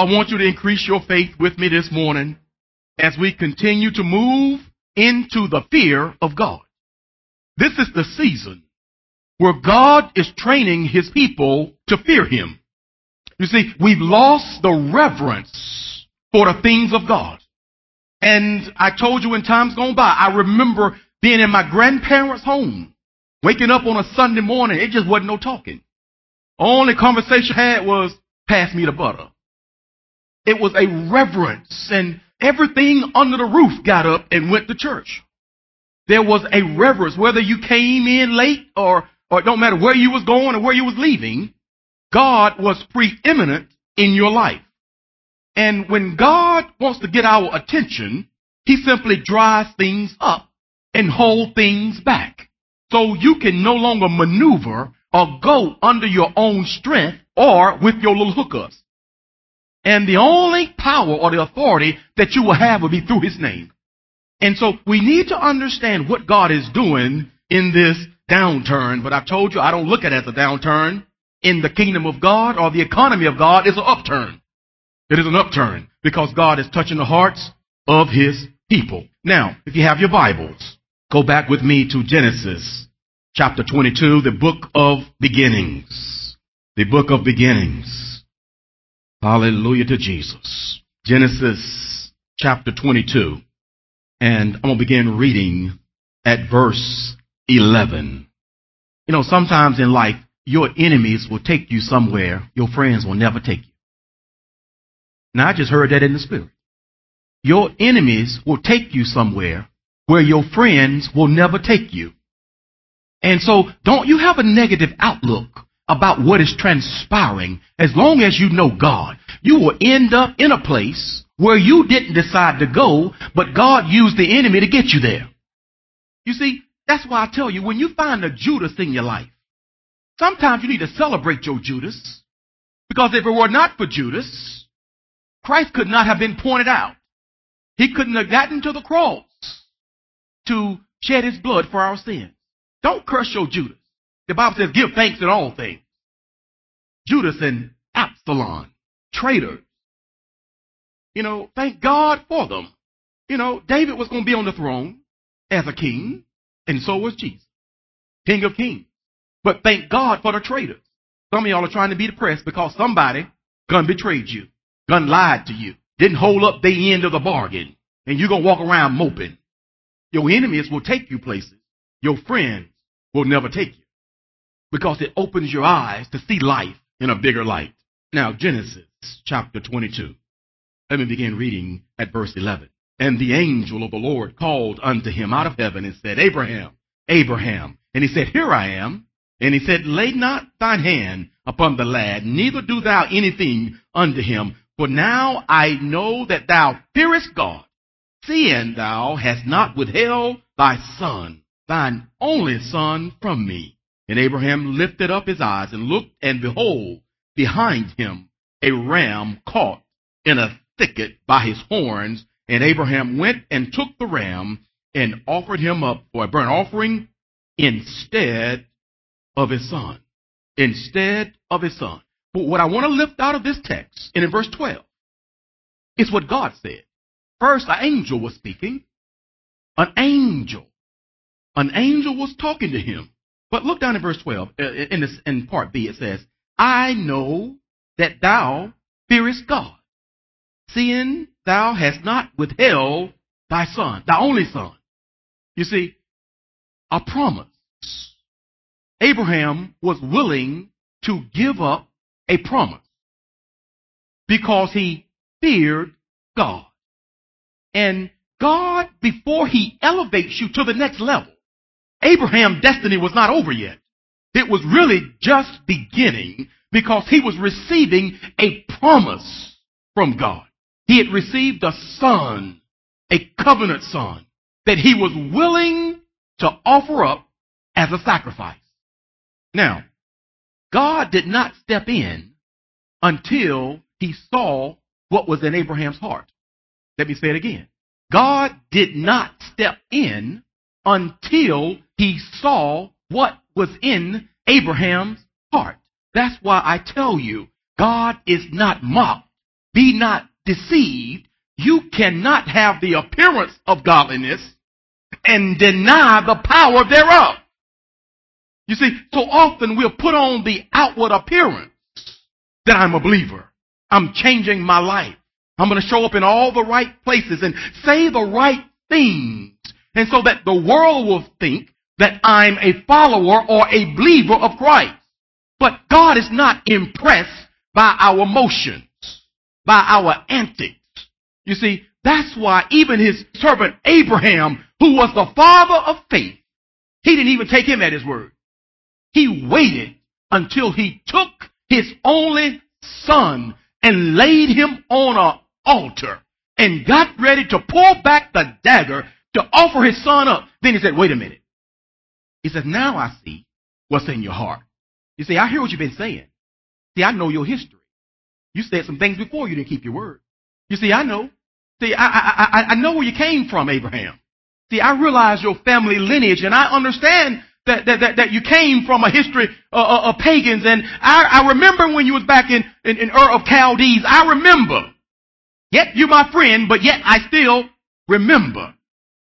I want you to increase your faith with me this morning as we continue to move into the fear of God. This is the season where God is training his people to fear him. You see, we've lost the reverence for the things of God. And I told you in times gone by, I remember being in my grandparents' home, waking up on a Sunday morning, it just wasn't no talking. Only conversation I had was, pass me the butter. It was a reverence and everything under the roof got up and went to church. There was a reverence, whether you came in late or, or it don't matter where you was going or where you was leaving, God was preeminent in your life. And when God wants to get our attention, He simply dries things up and hold things back. So you can no longer maneuver or go under your own strength or with your little hookups. And the only power or the authority that you will have will be through His name. And so we need to understand what God is doing in this downturn. But I've told you I don't look at it as a downturn. In the kingdom of God or the economy of God is an upturn. It is an upturn because God is touching the hearts of His people. Now, if you have your Bibles, go back with me to Genesis chapter 22, the book of beginnings. The book of beginnings. Hallelujah to Jesus. Genesis chapter 22. And I'm going to begin reading at verse 11. You know, sometimes in life, your enemies will take you somewhere your friends will never take you. Now, I just heard that in the spirit. Your enemies will take you somewhere where your friends will never take you. And so, don't you have a negative outlook about what is transpiring as long as you know God. You will end up in a place where you didn't decide to go, but God used the enemy to get you there. You see, that's why I tell you, when you find a Judas in your life, sometimes you need to celebrate your Judas. Because if it were not for Judas, Christ could not have been pointed out. He couldn't have gotten to the cross to shed his blood for our sins. Don't curse your Judas. The Bible says give thanks in all things. Judas and Absalom, traitors. You know, thank God for them. You know, David was going to be on the throne as a king, and so was Jesus, King of Kings. But thank God for the traitors. Some of y'all are trying to be depressed because somebody gun betrayed you, gun lied to you, didn't hold up the end of the bargain, and you're going to walk around moping. Your enemies will take you places. Your friends will never take you because it opens your eyes to see life in a bigger light. Now, Genesis chapter 22. Let me begin reading at verse 11. And the angel of the Lord called unto him out of heaven and said, Abraham, Abraham. And he said, Here I am. And he said, Lay not thine hand upon the lad, neither do thou anything unto him. For now I know that thou fearest God, seeing thou hast not withheld thy son, thine only son, from me. And Abraham lifted up his eyes and looked, and behold, behind him a ram caught in a thicket by his horns. And Abraham went and took the ram and offered him up for a burnt offering instead of his son. Instead of his son. But what I want to lift out of this text, and in verse 12, is what God said. First, an angel was speaking. An angel. An angel was talking to him. But look down in verse 12. Uh, in, this, in part B, it says, I know that thou fearest God, seeing thou hast not withheld thy son, thy only son. You see, a promise. Abraham was willing to give up a promise because he feared God. And God, before he elevates you to the next level, Abraham's destiny was not over yet. It was really just beginning because he was receiving a promise from God. He had received a son, a covenant son, that he was willing to offer up as a sacrifice. Now, God did not step in until he saw what was in Abraham's heart. Let me say it again. God did not step in until he saw what was in Abraham's heart. That's why I tell you, God is not mocked. Be not deceived. You cannot have the appearance of godliness and deny the power thereof. You see, so often we'll put on the outward appearance that I'm a believer. I'm changing my life. I'm going to show up in all the right places and say the right things. And so that the world will think that I'm a follower or a believer of Christ. But God is not impressed by our motions, by our antics. You see, that's why even his servant Abraham, who was the father of faith, he didn't even take him at his word. He waited until he took his only son and laid him on an altar and got ready to pull back the dagger to offer his son up. Then he said, wait a minute. He said, now I see what's in your heart. You see, I hear what you've been saying. See, I know your history. You said some things before you didn't keep your word. You see, I know. See, I, I, I, I know where you came from, Abraham. See, I realize your family lineage and I understand that, that, that, that you came from a history uh, uh, of pagans. And I, I remember when you was back in, in, in Ur of Chaldees. I remember. Yet you're my friend, but yet I still remember.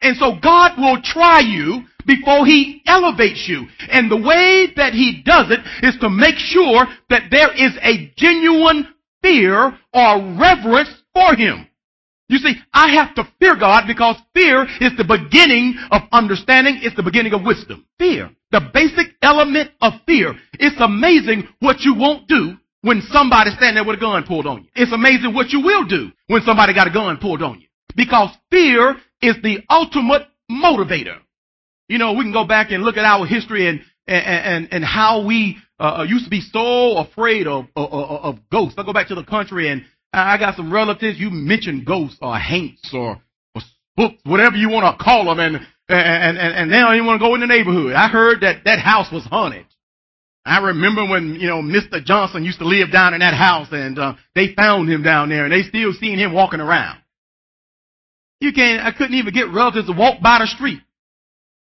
And so God will try you before he elevates you. And the way that he does it is to make sure that there is a genuine fear or reverence for him. You see, I have to fear God because fear is the beginning of understanding. It's the beginning of wisdom. Fear. The basic element of fear. It's amazing what you won't do when somebody's standing there with a gun pulled on you. It's amazing what you will do when somebody got a gun pulled on you. Because fear is the ultimate motivator. You know, we can go back and look at our history and, and, and, and how we uh, uh used to be so afraid of, of, of ghosts. I go back to the country and I got some relatives, you mentioned ghosts or haints or, or spooks, whatever you want to call them, and, and, and, and they don't even want to go in the neighborhood. I heard that that house was haunted. I remember when, you know, Mr. Johnson used to live down in that house and uh, they found him down there and they still seeing him walking around. You can't, I couldn't even get relatives to walk by the street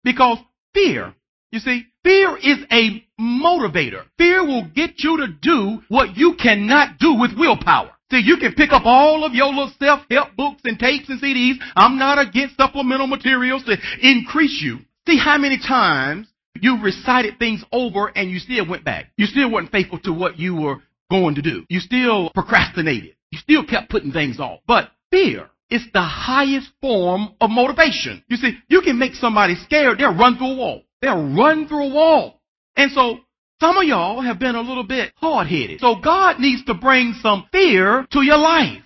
because fear, you see, fear is a motivator. Fear will get you to do what you cannot do with willpower. See, you can pick up all of your little self-help books and tapes and CDs. I'm not against supplemental materials to increase you. See how many times you recited things over and you still went back. You still weren't faithful to what you were going to do. You still procrastinated. You still kept putting things off. But fear is the highest form of motivation. You see, you can make somebody scared, they'll run through a wall. They'll run through a wall. And so some of y'all have been a little bit hard headed. So God needs to bring some fear to your life.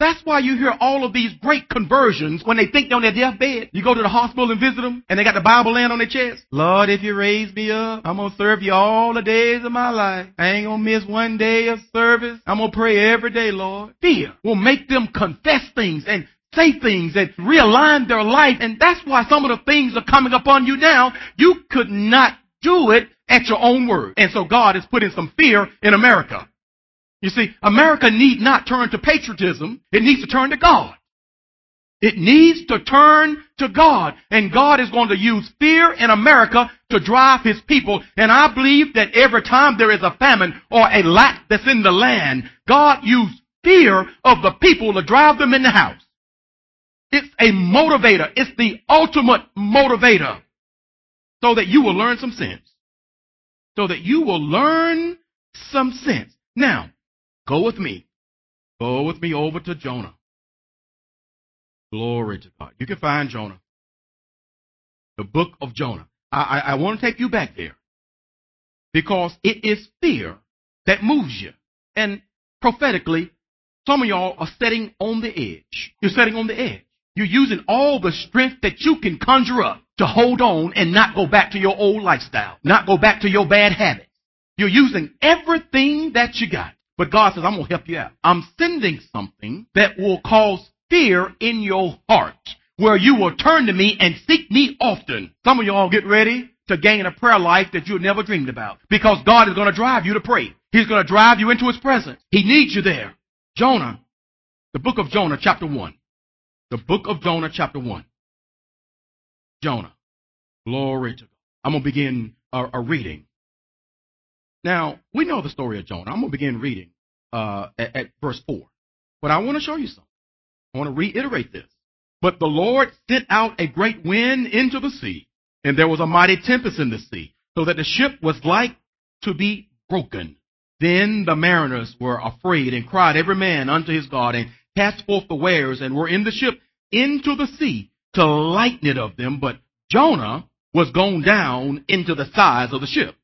That's why you hear all of these great conversions when they think they're on their deathbed. You go to the hospital and visit them and they got the Bible laying on their chest. Lord, if you raise me up, I'm to serve you all the days of my life. I ain't to miss one day of service. I'm to pray every day, Lord. Fear will make them confess things and say things and realign their life. And that's why some of the things are coming upon you now. You could not do it at your own word. And so God is putting some fear in America. You see, America need not turn to patriotism. It needs to turn to God. It needs to turn to God. And God is going to use fear in America to drive his people. And I believe that every time there is a famine or a lack that's in the land, God used fear of the people to drive them in the house. It's a motivator. It's the ultimate motivator. So that you will learn some sense so that you will learn some sense. Now, go with me. Go with me over to Jonah. Glory to God. You can find Jonah. The book of Jonah. I, I, I want to take you back there because it is fear that moves you. And prophetically, some of y'all are setting on the edge. You're setting on the edge. You're using all the strength that you can conjure up to hold on and not go back to your old lifestyle, not go back to your bad habits. You're using everything that you got. But God says, I'm going to help you out. I'm sending something that will cause fear in your heart where you will turn to me and seek me often. Some of y'all get ready to gain a prayer life that you never dreamed about because God is going to drive you to pray. He's going to drive you into his presence. He needs you there. Jonah, the book of Jonah, chapter 1. The book of Jonah, chapter 1. Jonah. Glory to God. I'm going to begin a, a, reading. Now, we know the story of Jonah. I'm going to begin reading uh, at, at, verse 4. But I want to show you something. I want to reiterate this. But the Lord sent out a great wind into the sea, and there was a mighty tempest in the sea, so that the ship was like to be broken. Then the mariners were afraid and cried every man unto his God and cast forth the wares and were in the ship into the sea to lighten it of them. But Jonah was gone down into the sides of the ship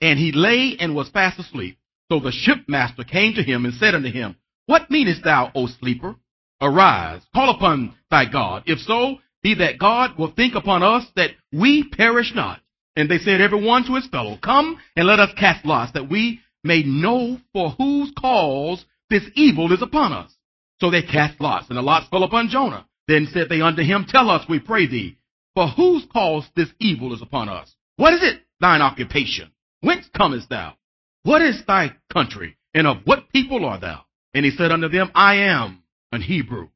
and he lay and was fast asleep. So the shipmaster came to him and said unto him, What meanest thou, O sleeper? Arise, call upon thy God. If so, be that God will think upon us that we perish not. And they said, every one to his fellow, Come and let us cast lots, that we may know for whose cause this evil is upon us. So they cast lots, and the lots fell upon Jonah. Then said they unto him, Tell us, we pray thee, for whose cause this evil is upon us? What is it, thine occupation? Whence comest thou? What is thy country? And of what people art thou? And he said unto them, I am an Hebrew,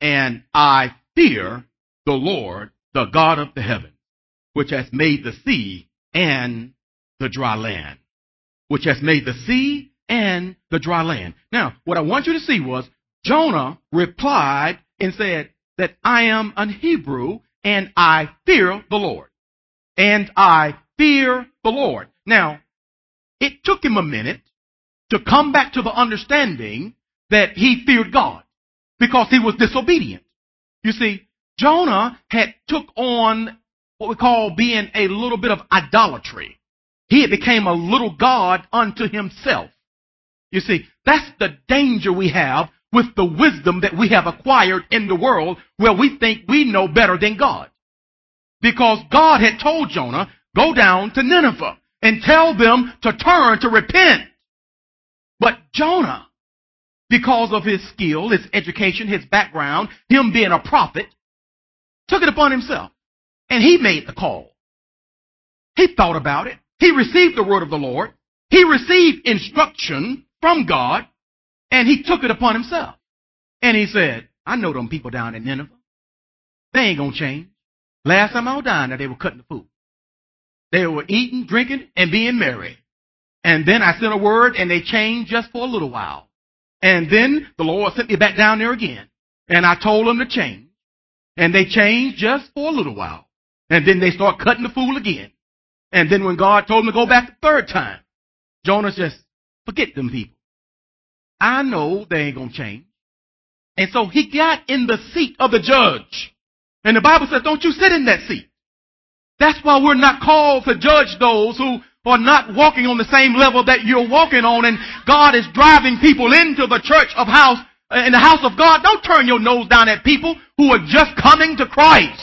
and I fear the Lord, the God of the heaven, which has made the sea and the dry land. Which has made the sea and the dry land. Now, what I want you to see was Jonah replied and said that I am an Hebrew and I fear the Lord. And I fear the Lord. Now, it took him a minute to come back to the understanding that he feared God because he was disobedient. You see, Jonah had took on what we call being a little bit of idolatry. He had became a little God unto himself. You see, that's the danger we have with the wisdom that we have acquired in the world where we think we know better than God. Because God had told Jonah, go down to Nineveh and tell them to turn to repent. But Jonah, because of his skill, his education, his background, him being a prophet, took it upon himself. And he made the call. He thought about it. He received the word of the Lord. He received instruction from God. And he took it upon himself. And he said, I know them people down in Nineveh. They ain't gonna change. Last time I was down there, they were cutting the food. They were eating, drinking, and being merry. And then I sent a word and they changed just for a little while. And then the Lord sent me back down there again. And I told them to change. And they changed just for a little while. And then they start cutting the fool again. And then when God told them to go back the third time, Jonah just forget them people. I know they ain't gonna change. And so he got in the seat of the judge. And the Bible says, don't you sit in that seat. That's why we're not called to judge those who are not walking on the same level that you're walking on and God is driving people into the church of house, in the house of God. Don't turn your nose down at people who are just coming to Christ.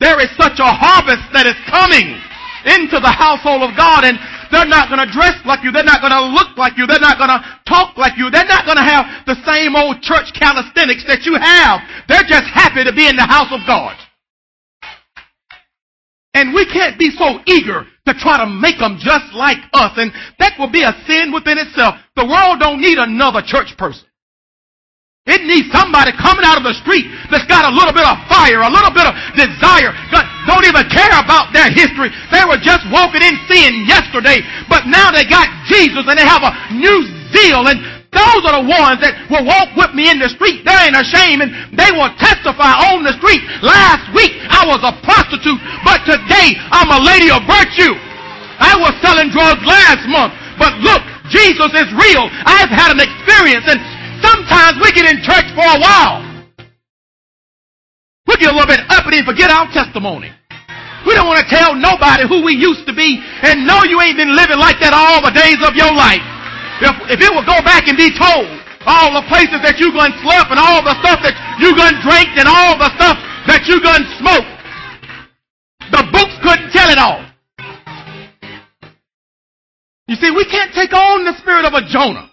There is such a harvest that is coming into the household of God and they're not going to dress like you. They're not going to look like you. They're not going to talk like you. They're not going to have the same old church calisthenics that you have. They're just happy to be in the house of God. And we can't be so eager to try to make them just like us. And that will be a sin within itself. The world don't need another church person. It needs somebody coming out of the street that's got a little bit of fire, a little bit of desire. Don't even care about their history. They were just walking in sin yesterday, but now they got Jesus and they have a new zeal and those are the ones that will walk with me in the street. They ain't ashamed and they will testify on the street. Last week I was a prostitute, but today I'm a lady of virtue. I was selling drugs last month, but look, Jesus is real. I've had an experience and sometimes we get in church for a while. We get a little bit uppity and forget our testimony. We don't want to tell nobody who we used to be and know you ain't been living like that all the days of your life. If, if it would go back and be told all the places that you gonna slept and all the stuff that you gonna drink and all the stuff that you gonna smoke, the books couldn't tell it all. You see, we can't take on the spirit of a Jonah.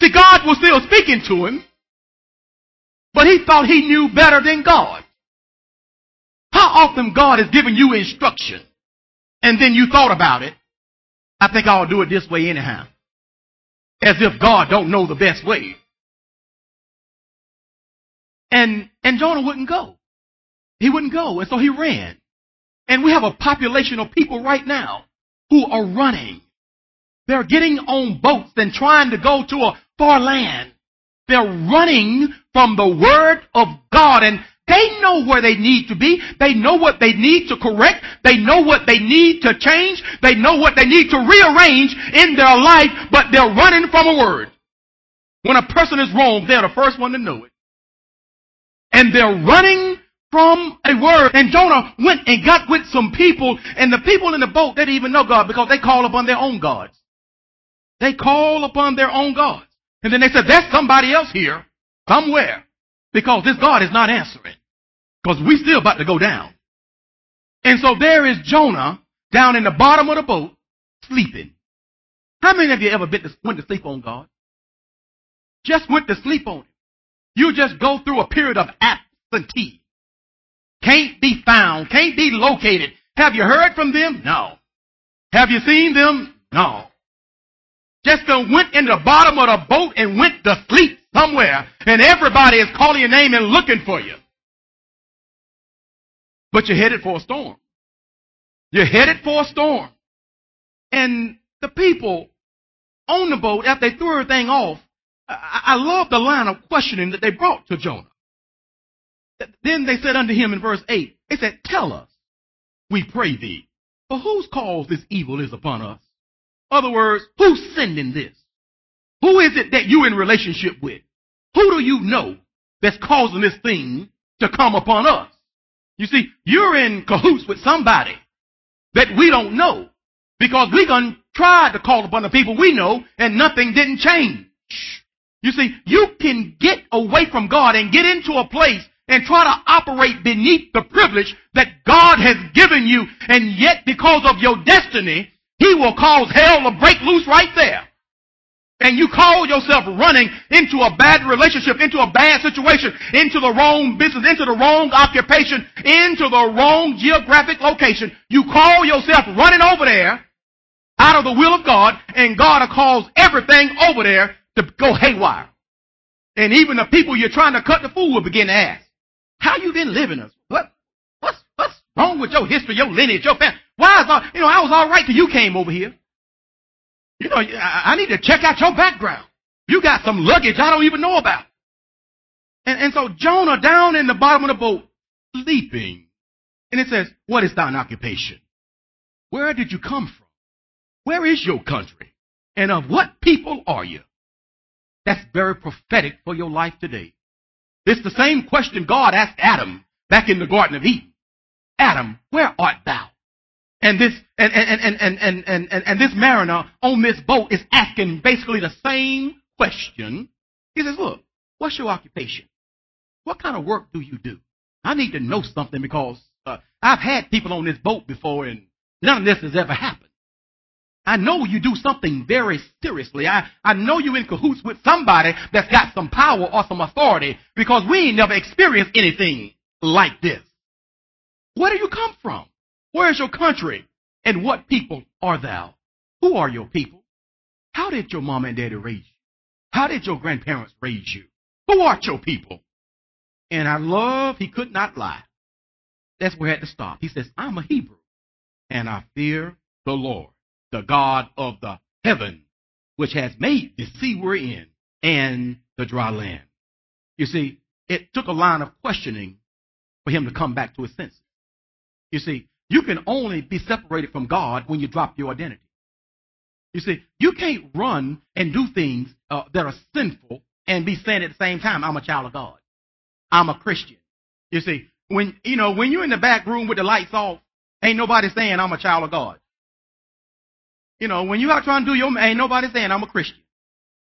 See, God was still speaking to him, but he thought he knew better than God. How often God has given you instruction and then you thought about it I think I'll do it this way anyhow. As if God don't know the best way. And, and Jonah wouldn't go. He wouldn't go. And so he ran. And we have a population of people right now who are running. They're getting on boats and trying to go to a far land. They're running from the word of God and they know where they need to be. They know what they need to correct. They know what they need to change. They know what they need to rearrange in their life, but they're running from a word. When a person is wrong, they're the first one to know it. And they're running from a word. And Jonah went and got with some people, and the people in the boat didn't even know God because they call upon their own gods. They call upon their own gods. And then they said, there's somebody else here, somewhere, because this God is not answering. Because we still about to go down. And so there is Jonah down in the bottom of the boat, sleeping. How many of you ever been to, went to sleep on God? Just went to sleep on Him. You just go through a period of absentee. Can't be found, can't be located. Have you heard from them? No. Have you seen them? No. Just went in the bottom of the boat and went to sleep somewhere, and everybody is calling your name and looking for you. But you're headed for a storm. You're headed for a storm. And the people on the boat, after they threw everything off, I, I love the line of questioning that they brought to Jonah. Then they said unto him in verse 8, they said, Tell us, we pray thee, for whose cause this evil is upon us? Other words, who's sending this? Who is it that you're in relationship with? Who do you know that's causing this thing to come upon us? You see, you're in cahoots with somebody that we don't know because we gonna try to call upon the people we know and nothing didn't change. You see, you can get away from God and get into a place and try to operate beneath the privilege that God has given you and yet because of your destiny, He will cause hell to break loose right there and you call yourself running into a bad relationship, into a bad situation, into the wrong business, into the wrong occupation, into the wrong geographic location, you call yourself running over there out of the will of God, and God will cause everything over there to go haywire. And even the people you're trying to cut the fool will begin to ask, how you been living us? What, what's, what's wrong with your history, your lineage, your family? Why is all, you know, I was all right till you came over here. You know, I need to check out your background. You got some luggage I don't even know about. And, and so Jonah down in the bottom of the boat, sleeping. And it says, what is thine occupation? Where did you come from? Where is your country? And of what people are you? That's very prophetic for your life today. It's the same question God asked Adam back in the Garden of Eden. Adam, where art thou? And this and, and, and, and, and, and, and, and this mariner on this boat is asking basically the same question. He says, Look, what's your occupation? What kind of work do you do? I need to know something because uh, I've had people on this boat before and none of this has ever happened. I know you do something very seriously. I, I know you're in cahoots with somebody that's got some power or some authority because we ain't never experienced anything like this. Where do you come from? Where is your country? And what people are thou? Who are your people? How did your mom and daddy raise you? How did your grandparents raise you? Who are your people? And I love he could not lie. That's where he had to stop. He says, I'm a Hebrew, and I fear the Lord, the God of the heaven, which has made the sea we're in and the dry land. You see, it took a line of questioning for him to come back to his senses. You see, you can only be separated from God when you drop your identity. You see, you can't run and do things uh, that are sinful and be saying at the same time, I'm a child of God. I'm a Christian. You see, when, you know, when you're in the back room with the lights off, ain't nobody saying I'm a child of God. You know, when you out trying to do your, ain't nobody saying I'm a Christian.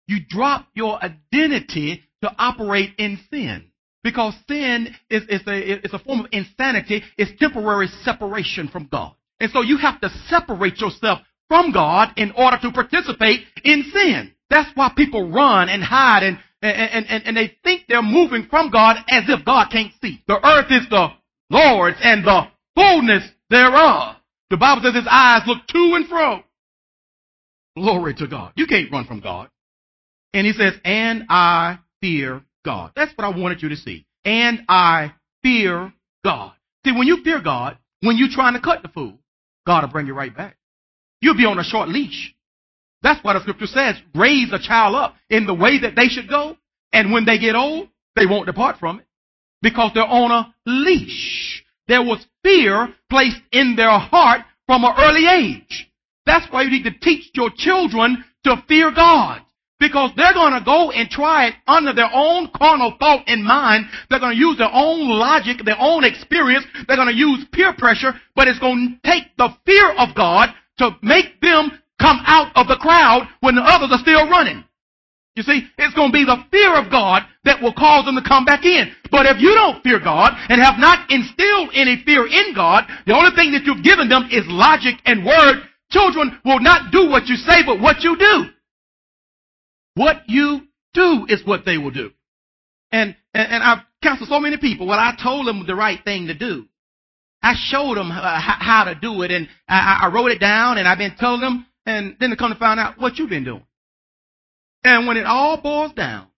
You drop your identity to operate in sin. Because sin is, is, a, is a form of insanity. It's temporary separation from God. And so you have to separate yourself from God in order to participate in sin. That's why people run and hide and, and, and, and they think they're moving from God as if God can't see. The earth is the Lord's and the fullness thereof. The Bible says his eyes look to and fro. Glory to God. You can't run from God. And he says, and I fear God. That's what I wanted you to see. And I fear God. See, when you fear God, when you're trying to cut the fool, God will bring you right back. You'll be on a short leash. That's why the scripture says, raise a child up in the way that they should go. And when they get old, they won't depart from it because they're on a leash. There was fear placed in their heart from an early age. That's why you need to teach your children to fear God. Because they're going to go and try it under their own carnal thought and mind. They're going to use their own logic, their own experience. They're going to use peer pressure, but it's going to take the fear of God to make them come out of the crowd when the others are still running. You see, it's going to be the fear of God that will cause them to come back in. But if you don't fear God and have not instilled any fear in God, the only thing that you've given them is logic and word. Children will not do what you say, but what you do. What you do is what they will do. And, and, and I've counseled so many people. Well, I told them the right thing to do. I showed them uh, how to do it and I, I wrote it down and I've been telling them and then they come to find out what you've been doing. And when it all boils down,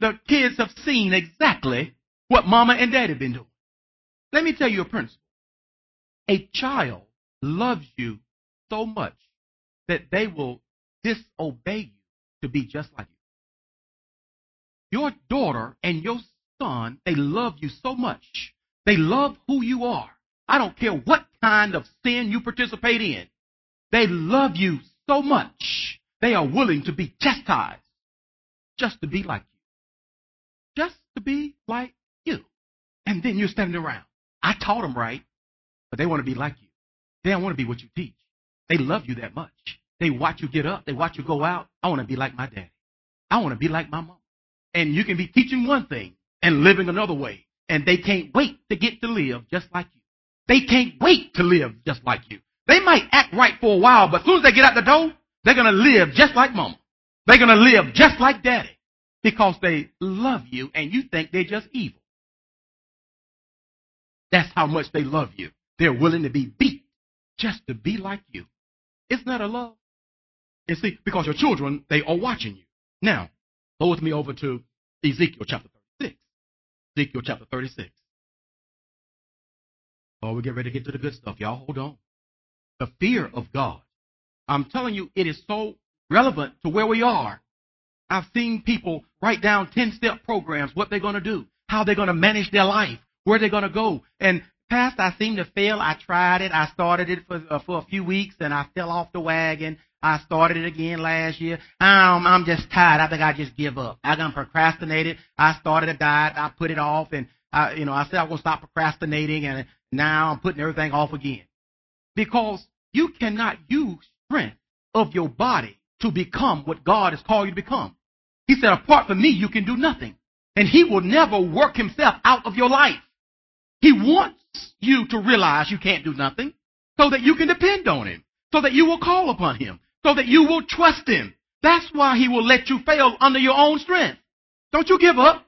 the kids have seen exactly what mama and daddy have been doing. Let me tell you a principle. A child loves you so much that they will disobey you to be just like you. Your daughter and your son, they love you so much. They love who you are. I don't care what kind of sin you participate in. They love you so much. They are willing to be chastised just to be like you. Just to be like you. And then you're standing around. I taught them right, but they want to be like you. They don't want to be what you teach. They love you that much. They watch you get up. They watch you go out. I want to be like my daddy. I want to be like my mom. And you can be teaching one thing and living another way. And they can't wait to get to live just like you. They can't wait to live just like you. They might act right for a while, but as soon as they get out the door, they're going to live just like mama. They're going to live just like daddy because they love you and you think they're just evil. That's how much they love you. They're willing to be beat just to be like you. Isn't that a love? You see, because your children, they are watching you. Now, go with me over to Ezekiel chapter 36. Ezekiel chapter 36. Oh, we get ready to get to the good stuff. Y'all hold on. The fear of God. I'm telling you, it is so relevant to where we are. I've seen people write down 10 step programs, what they're going to do, how they're going to manage their life, where they're going to go. And past, I seem to fail. I tried it. I started it for, uh, for a few weeks and I fell off the wagon. I started it again last year. I'm, I'm just tired. I think I just give up. I got procrastinated. I started a diet. I put it off and I, you know, I said I'm going to stop procrastinating and now I'm putting everything off again. Because you cannot use strength of your body to become what God has called you to become. He said, apart from me, you can do nothing. And he will never work himself out of your life. He wants you to realize you can't do nothing so that you can depend on him, so that you will call upon him, so that you will trust him. That's why he will let you fail under your own strength. Don't you give up.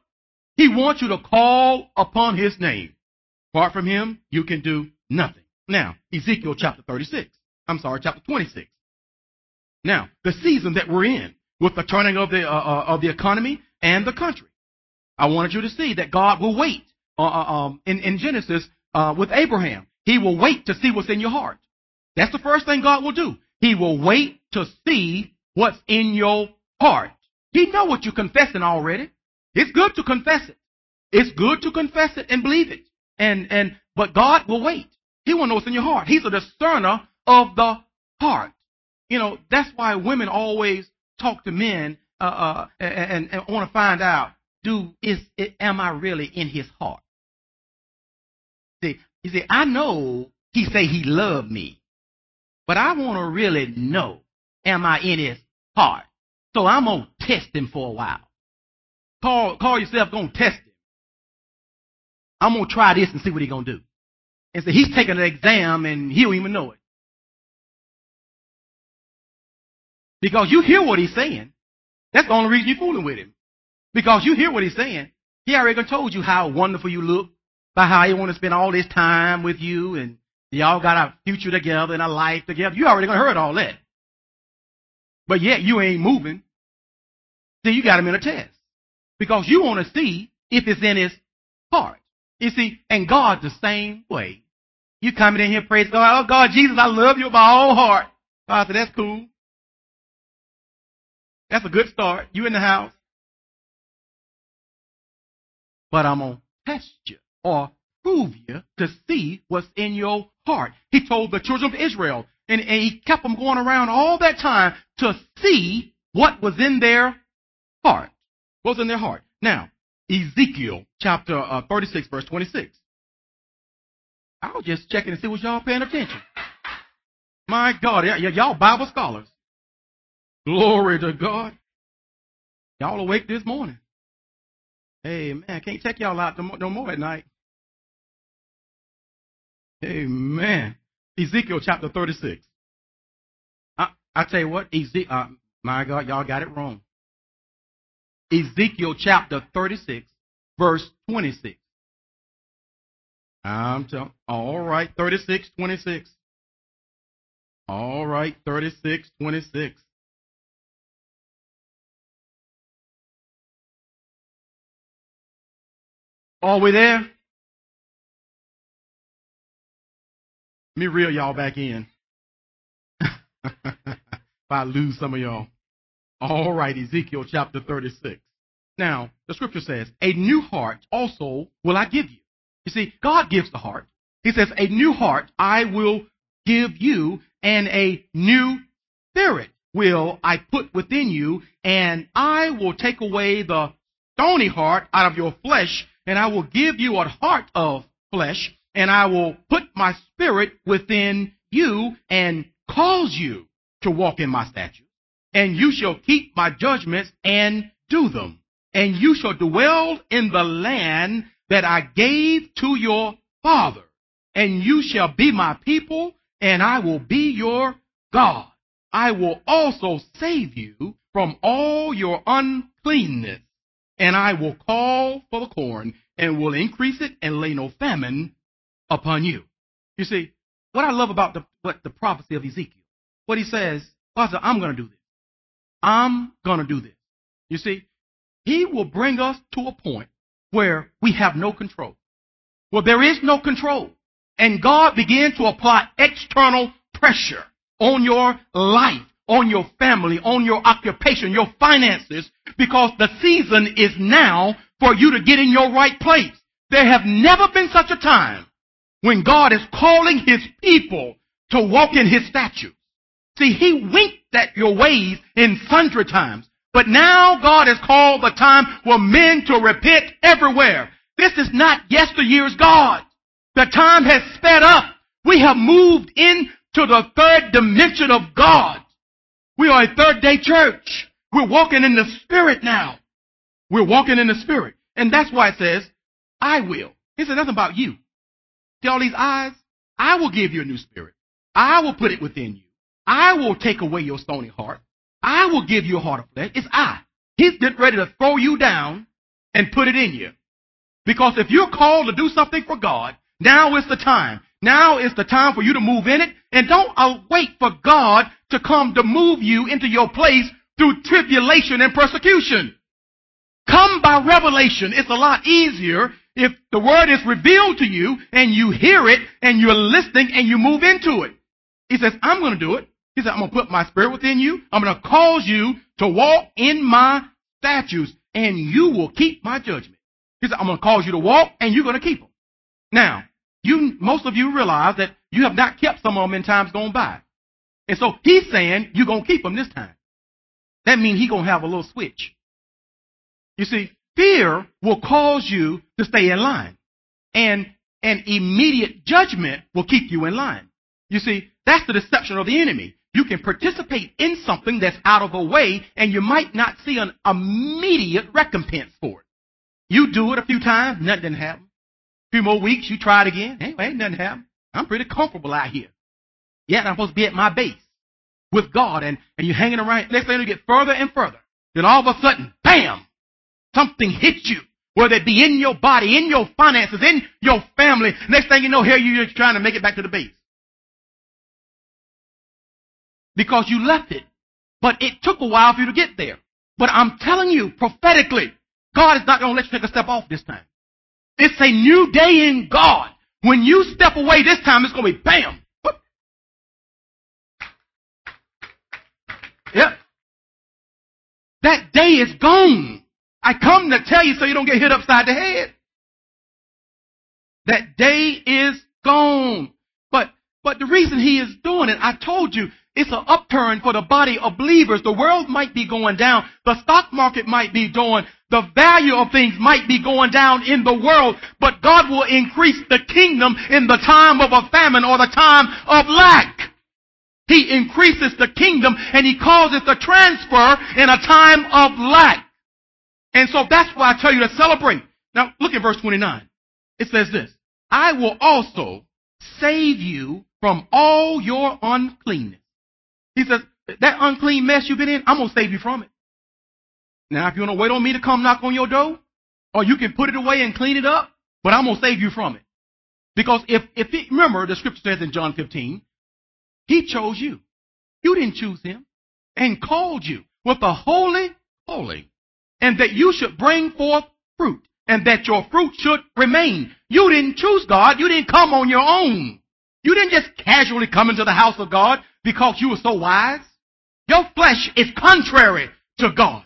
He wants you to call upon his name. Apart from him, you can do nothing. Now, Ezekiel chapter 36. I'm sorry, chapter 26. Now, the season that we're in with the turning of the, uh, uh, of the economy and the country. I wanted you to see that God will wait uh, uh um, in, in Genesis uh, with Abraham. He will wait to see what's in your heart. That's the first thing God will do. He will wait to see what's in your heart. He know what you're confessing already. It's good to confess it. It's good to confess it and believe it. And and but God will wait. He will know what's in your heart. He's a discerner of the heart. You know, that's why women always talk to men uh, uh, and, and want to find out, do is it, am I really in his heart? See, you see, I know he say he loved me, but I want to really know, am I in his heart? So I'm gonna test him for a while. Call call yourself gonna test him. I'm gonna try this and see what he gonna do. And so he's taking an exam and he don't even know it. Because you hear what he's saying. That's the only reason you're fooling with him. Because you hear what he's saying. He already told you how wonderful you look, by how he want to spend all this time with you, and y'all got a future together and a life together. You already gonna heard all that. But yet you ain't moving. See, you got him in a test. Because you want to see if it's in his heart. You see, and God's the same way. You coming in here, praise God. Oh God, Jesus, I love you with my whole heart. God said, that's cool. That's a good start. You in the house. but I'm going to test you or prove you to see what's in your heart. He told the children of Israel, and, and he kept them going around all that time to see what was in their heart. What was in their heart? Now, Ezekiel chapter uh, 36, verse 26. I was just checking to see was y'all paying attention. My God, y- y- y'all Bible scholars. Glory to God. Y'all awake this morning. Hey man, can't take y'all out no more at night. Amen. Ezekiel chapter 36. I, I tell you what, Ezekiel, uh, my God, y'all got it wrong. Ezekiel chapter 36, verse 26. I'm telling, all right, 36, 26. All right, 36, 26. Are we there? Me reel y'all back in. if I lose some of y'all. All right, Ezekiel chapter 36. Now, the scripture says, A new heart also will I give you. You see, God gives the heart. He says, A new heart I will give you, and a new spirit will I put within you, and I will take away the stony heart out of your flesh, and I will give you a heart of flesh, and I will put my spirit within you and cause you to walk in my statutes. And you shall keep my judgments and do them. And you shall dwell in the land that I gave to your father. And you shall be my people, and I will be your God. I will also save you from all your uncleanness, and I will call for the corn, and will increase it, and lay no famine upon you. You see, what I love about the, what the prophecy of Ezekiel, what he says, God said, I'm going to do this. I'm going to do this. You see, he will bring us to a point where we have no control. Well, there is no control. And God began to apply external pressure on your life, on your family, on your occupation, your finances, because the season is now for you to get in your right place. There have never been such a time when God is calling his people to walk in his statutes. See, he winked at your ways in sundry times. But now God has called the time for men to repent everywhere. This is not yesteryear's God. The time has sped up. We have moved into the third dimension of God. We are a third day church. We're walking in the spirit now. We're walking in the spirit. And that's why it says, I will. He said nothing about you. See all these eyes? I will give you a new spirit. I will put it within you. I will take away your stony heart. I will give you a heart of flesh. It's I. He's getting ready to throw you down and put it in you. Because if you're called to do something for God, now is the time. Now is the time for you to move in it. And don't uh, wait for God to come to move you into your place through tribulation and persecution. Come by revelation. It's a lot easier if the word is revealed to you and you hear it and you're listening and you move into it. He says, I'm going to do it. He said, I'm going to put my spirit within you. I'm going to cause you to walk in my statutes and you will keep my judgment. He said, I'm going to cause you to walk and you're going to keep them. Now, you, most of you realize that you have not kept some of them in times gone by. And so he's saying you're going to keep them this time. That means he's going to have a little switch. You see, fear will cause you to stay in line. And an immediate judgment will keep you in line. You see, that's the deception of the enemy. You can participate in something that's out of the way and you might not see an immediate recompense for it. You do it a few times, nothing didn't happen. A few more weeks, you try it again. Hey, ain't nothing happen. I'm pretty comfortable out here. Yet I'm supposed to be at my base with God and, and you're hanging around. Next thing you get further and further. Then all of a sudden, bam, something hit you. Whether it be in your body, in your finances, in your family. Next thing you know, here you're trying to make it back to the base. Because you left it. But it took a while for you to get there. But I'm telling you prophetically, God is not going to let you take a step off this time. It's a new day in God. When you step away this time, it's going to be bam. Yep. That day is gone. I come to tell you so you don't get hit upside the head. That day is gone. But, but the reason he is doing it, I told you, it's an upturn for the body of believers. The world might be going down. The stock market might be doing. The value of things might be going down in the world. But God will increase the kingdom in the time of a famine or the time of lack. He increases the kingdom and he causes the transfer in a time of lack. And so that's why I tell you to celebrate. Now look at verse 29. It says this, I will also save you from all your uncleanness. He says, that unclean mess you've been in, I'm going to save you from it. Now, if you want to wait on me to come knock on your door, or you can put it away and clean it up, but I'm going to save you from it. Because if, if it, remember the scripture says in John 15, he chose you. You didn't choose him and called you with a holy calling and that you should bring forth fruit and that your fruit should remain. You didn't choose God. You didn't come on your own. You didn't just casually come into the house of God because you were so wise. Your flesh is contrary to God.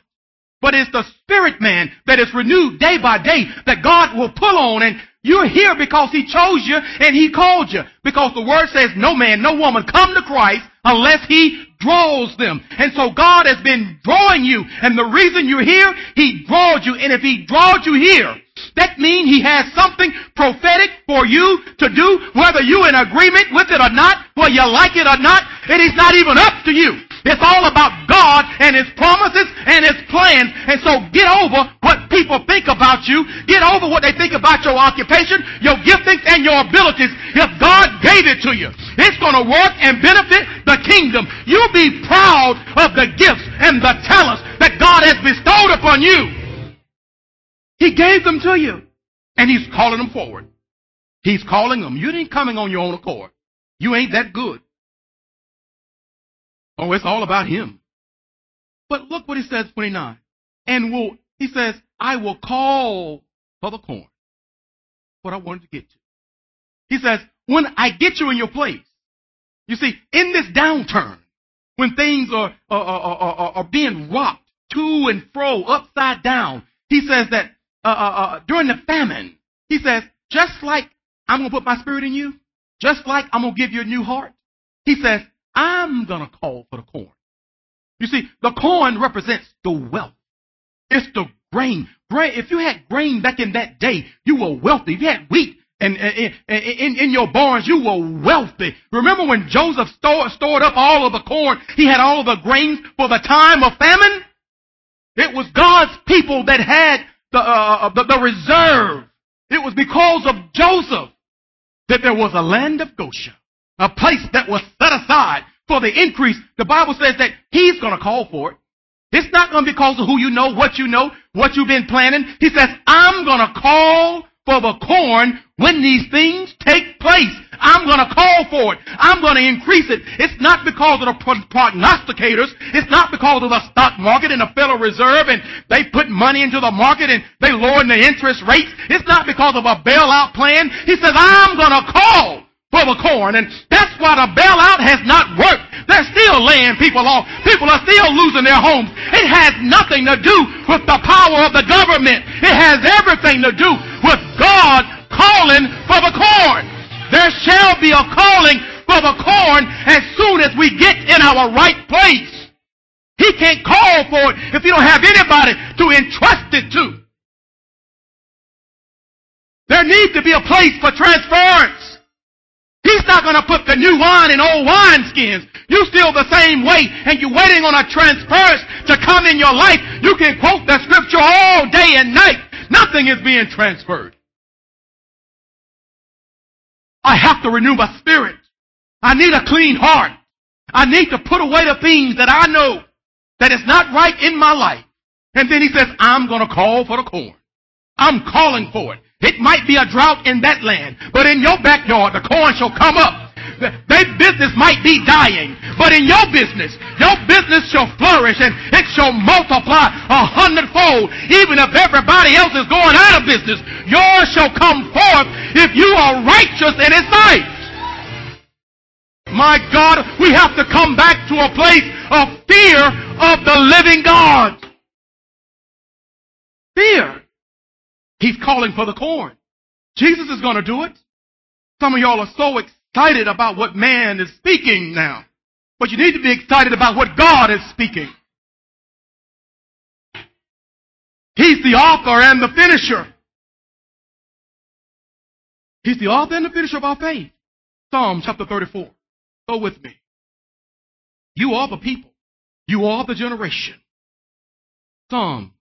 But it's the spirit man that is renewed day by day that God will pull on and you're here because He chose you and He called you. Because the Word says no man, no woman come to Christ unless He draws them. And so God has been drawing you. And the reason you're here, He drawed you. And if He drawed you here, that means He has something prophetic for you to do, whether you're in agreement with it or not, whether you like it or not, it is not even up to you. It's all about God and His promises and His plans. And so get over what people think about you. Get over what they think about your occupation, your giftings, and your abilities. If God gave it to you, it's going to work and benefit the kingdom. You'll be proud of the gifts and the talents that God has bestowed upon you. He gave them to you. And He's calling them forward. He's calling them. You ain't coming on your own accord. You ain't that good. Oh, it's all about him. But look what he says, 29. And will, he says, I will call for the corn. What I wanted to get to. He says, when I get you in your place, you see, in this downturn, when things are, are, are, are, are being rocked to and fro, upside down, he says that uh, uh, uh, during the famine, he says, just like I'm going to put my spirit in you, just like I'm going to give you a new heart, he says, I'm going to call for the corn. You see, the corn represents the wealth. It's the grain. grain. If you had grain back in that day, you were wealthy. If you had wheat and in, in, in, your barns, you were wealthy. Remember when Joseph stored, stored up all of the corn, he had all of the grains for the time of famine? It was God's people that had the, uh, the, the reserve. It was because of Joseph that there was a land of Goshen a place that was set aside for the increase, the Bible says that He's going to call for it. It's not going to be because of who you know, what you know, what you've been planning. He says, I'm going to call for the corn when these things take place. I'm going to call for it. I'm going to increase it. It's not because of the prognosticators. It's not because of the stock market and the Federal Reserve and they put money into the market and they lower the interest rates. It's not because of a bailout plan. He says, I'm going to call for the corn. And that's why the bailout has not worked. They're still laying people off. People are still losing their homes. It has nothing to do with the power of the government. It has everything to do with God calling for the corn. There shall be a calling for the corn as soon as we get in our right place. He can't call for it if you don't have anybody to entrust it to. There needs to be a place for transference. He's not going to put the new wine in old wineskins. You still the same way and you're waiting on a transference to come in your life. You can quote the scripture all day and night. Nothing is being transferred. I have to renew my spirit. I need a clean heart. I need to put away the things that I know that is not right in my life. And then he says, I'm going to call for the corn. I'm calling for it. It might be a drought in that land, but in your backyard, the corn shall come up. Their business might be dying, but in your business, your business shall flourish and it shall multiply a hundredfold. Even if everybody else is going out of business, yours shall come forth if you are righteous in His sight. My God, we have to come back to a place of fear of the living God. Fear. He's calling for the corn. Jesus is going to do it. Some of y'all are so excited about what man is speaking now. But you need to be excited about what God is speaking. He's the author and the finisher. He's the author and the finisher of our faith. Psalm chapter 34. Go with me. You are the people. You are the generation. Psalm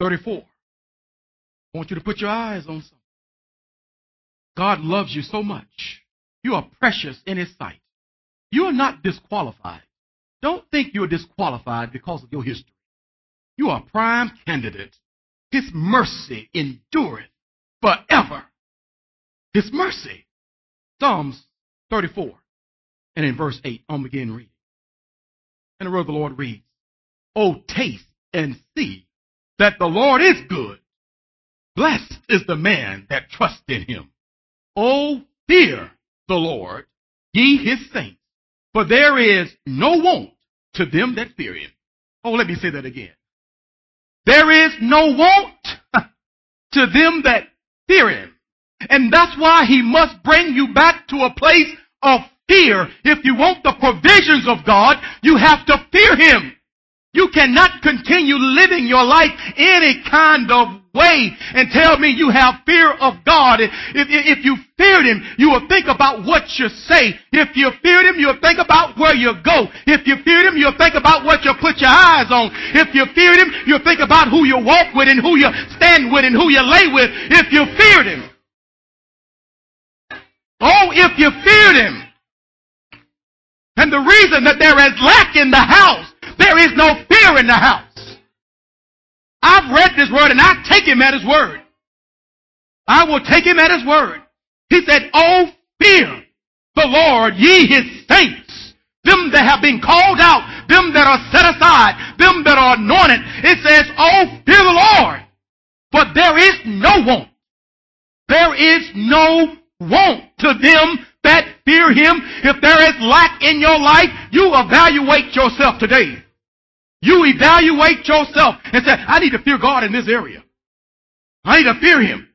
34. I want you to put your eyes on something. God loves you so much. You are precious in His sight. You are not disqualified. Don't think you're disqualified because of your history. You are a prime candidate. His mercy endureth forever. His mercy. Psalms 34 and in verse 8, I'm begin reading. And the word of the Lord reads, Oh, taste and see that the Lord is good. Blessed is the man that trusts in him. Oh, fear the Lord, ye his saints, for there is no want to them that fear him. Oh, let me say that again. There is no want to them that fear him. And that's why he must bring you back to a place of fear. If you want the provisions of God, you have to fear him. You cannot continue living your life any kind of and tell me you have fear of God. If, if, if you feared Him, you will think about what you say. If you feared Him, you'll think about where you go. If you feared Him, you'll think about what you put your eyes on. If you feared Him, you'll think about who you walk with and who you stand with and who you lay with. If you feared Him. Oh, if you feared Him. And the reason that there is lack in the house there is no fear in the house. I've read this word and I take him at his word. I will take him at his word. He said, Oh, fear the Lord, ye his saints, them that have been called out, them that are set aside, them that are anointed. It says, Oh, fear the Lord. But there is no want. There is no want to them that fear him. If there is lack in your life, you evaluate yourself today. You evaluate yourself and say, I need to fear God in this area. I need to fear Him.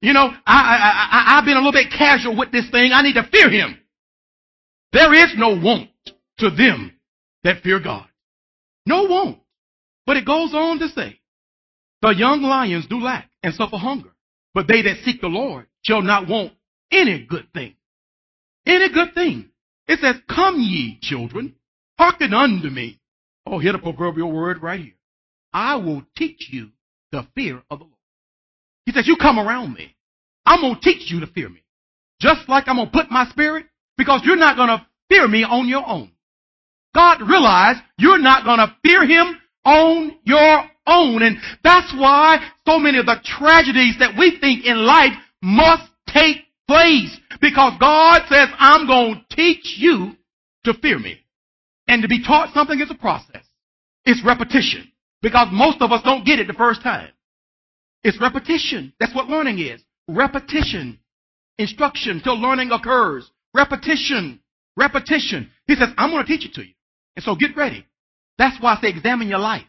You know, I, I, I, I've been a little bit casual with this thing. I need to fear Him. There is no want to them that fear God. No want. But it goes on to say, the young lions do lack and suffer hunger, but they that seek the Lord shall not want any good thing. Any good thing. It says, come ye children, hearken unto me. Oh, hear the proverbial word right here. I will teach you the fear of the Lord. He says, you come around me. I'm going to teach you to fear me. Just like I'm going to put my spirit, because you're not going to fear me on your own. God realized you're not going to fear him on your own. And that's why so many of the tragedies that we think in life must take place. Because God says, I'm going to teach you to fear me. And to be taught something is a process. It's repetition. Because most of us don't get it the first time. It's repetition. That's what learning is. Repetition. Instruction till learning occurs. Repetition. Repetition. He says, I'm going to teach it to you. And so get ready. That's why I say examine your life.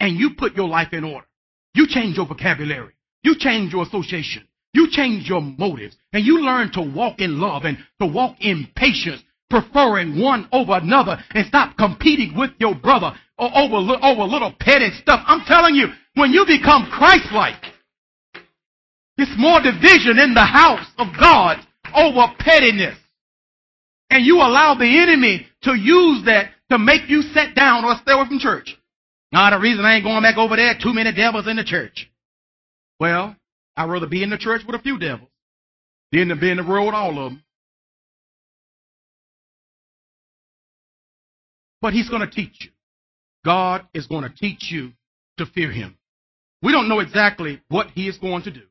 And you put your life in order. You change your vocabulary. You change your association. You change your motives. And you learn to walk in love and to walk in patience preferring one over another and stop competing with your brother over, over little petty stuff. I'm telling you, when you become Christ-like, it's more division in the house of God over pettiness. And you allow the enemy to use that to make you sit down or stay away from church. Now, the reason I ain't going back over there, too many devils in the church. Well, I'd rather be in the church with a few devils than to be in the world with all of them. But he's going to teach you. God is going to teach you to fear him. We don't know exactly what he is going to do.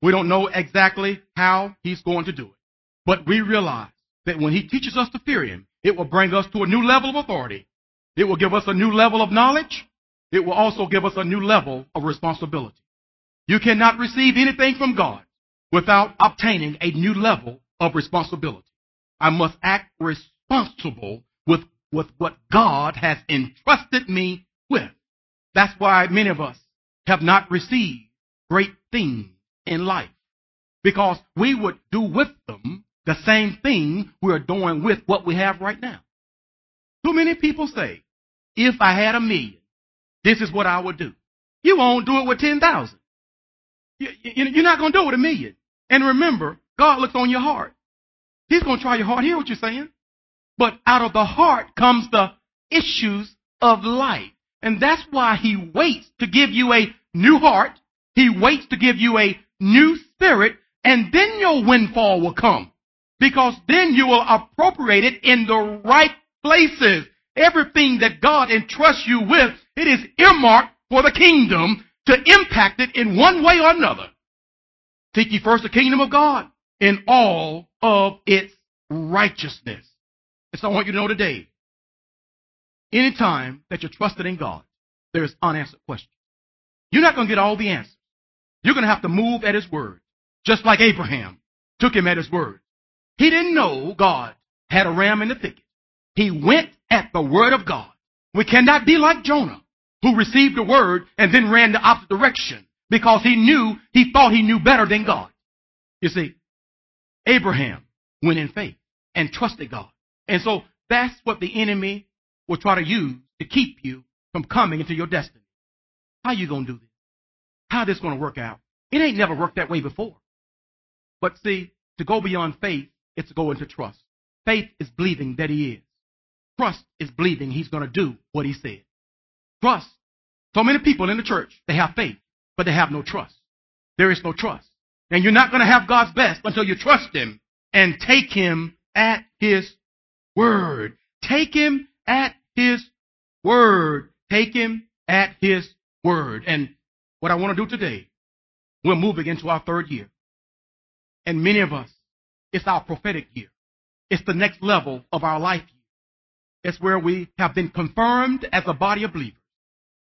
We don't know exactly how he's going to do it. But we realize that when he teaches us to fear him, it will bring us to a new level of authority. It will give us a new level of knowledge. It will also give us a new level of responsibility. You cannot receive anything from God without obtaining a new level of responsibility. I must act responsible with with what God has entrusted me with. That's why many of us have not received great things in life because we would do with them the same thing we're doing with what we have right now. Too many people say, if I had a million, this is what I would do. You won't do it with 10,000. You're not going to do it with a million. And remember, God looks on your heart. He's going to try your heart. Hear what you're saying? But out of the heart comes the issues of life. And that's why he waits to give you a new heart. He waits to give you a new spirit. And then your windfall will come. Because then you will appropriate it in the right places. Everything that God entrusts you with, it is earmarked for the kingdom to impact it in one way or another. Seek ye first the kingdom of God in all of its righteousness. And so I want you to know today, anytime that you're trusted in God, there's unanswered questions. You're not going to get all the answers. You're going to have to move at His word, just like Abraham took him at His word. He didn't know God had a ram in the thicket. He went at the word of God. We cannot be like Jonah, who received the word and then ran the opposite direction because he knew, he thought he knew better than God. You see, Abraham went in faith and trusted God. And so that's what the enemy will try to use to keep you from coming into your destiny. How you going to do this? How this going to work out? It ain't never worked that way before. But see, to go beyond faith, it's to go into trust. Faith is believing that he is. Trust is believing he's going to do what he said. Trust. So many people in the church, they have faith, but they have no trust. There is no trust. And you're not going to have God's best until you trust him and take him at his word. Take him at his word. Take him at his word. And what I want to do today, we're moving into our third year. And many of us, it's our prophetic year. It's the next level of our life year. It's where we have been confirmed as a body of believers.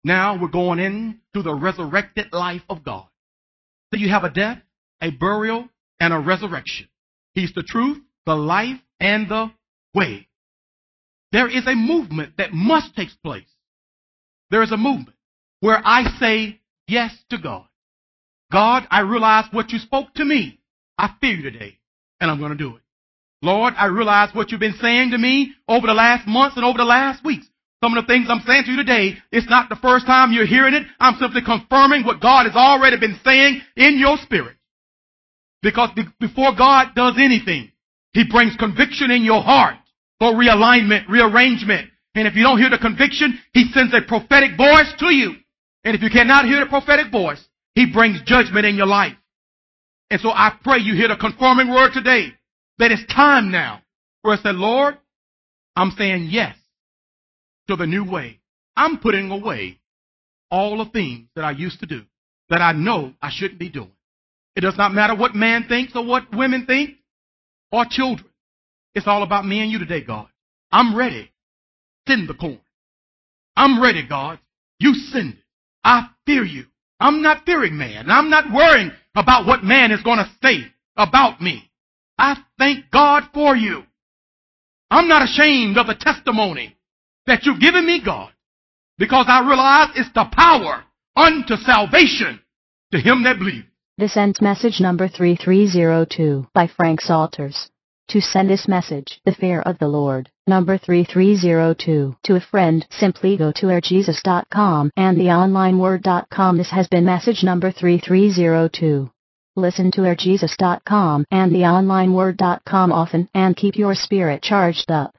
Now we're going into the resurrected life of God. So you have a death, a burial, and a resurrection. He's the truth, the life, and the way. There is a movement that must take place. There is a movement where I say yes to God. God, I realize what you spoke to me. I fear you today, and I'm going to do it. Lord, I realize what you've been saying to me over the last months and over the last weeks. Some of the things I'm saying to you today, it's not the first time you're hearing it. I'm simply confirming what God has already been saying in your spirit. Because before God does anything, He brings conviction in your heart for realignment, rearrangement. And if you don't hear the conviction, He sends a prophetic voice to you. And if you cannot hear the prophetic voice, He brings judgment in your life. And so I pray you hear the confirming word today that it's time now where I said, Lord, I'm saying yes to the new way. I'm putting away all the things that I used to do that I know I shouldn't be doing. It does not matter what man thinks or what women think or children. It's all about me and you today, God. I'm ready. Send the corn. I'm ready, God. You send it. I fear you. I'm not fearing man. I'm not worrying about what man is going to say about me. I thank God for you. I'm not ashamed of the testimony that you've given me, God, because I realize it's the power unto salvation to him that believes. This ends message number 3302 by Frank Salters. To send this message, the fear of the Lord, number 3302, to a friend, simply go to airjesus.com and theonlineword.com. This has been message number 3302. Listen to airjesus.com and theonlineword.com often and keep your spirit charged up.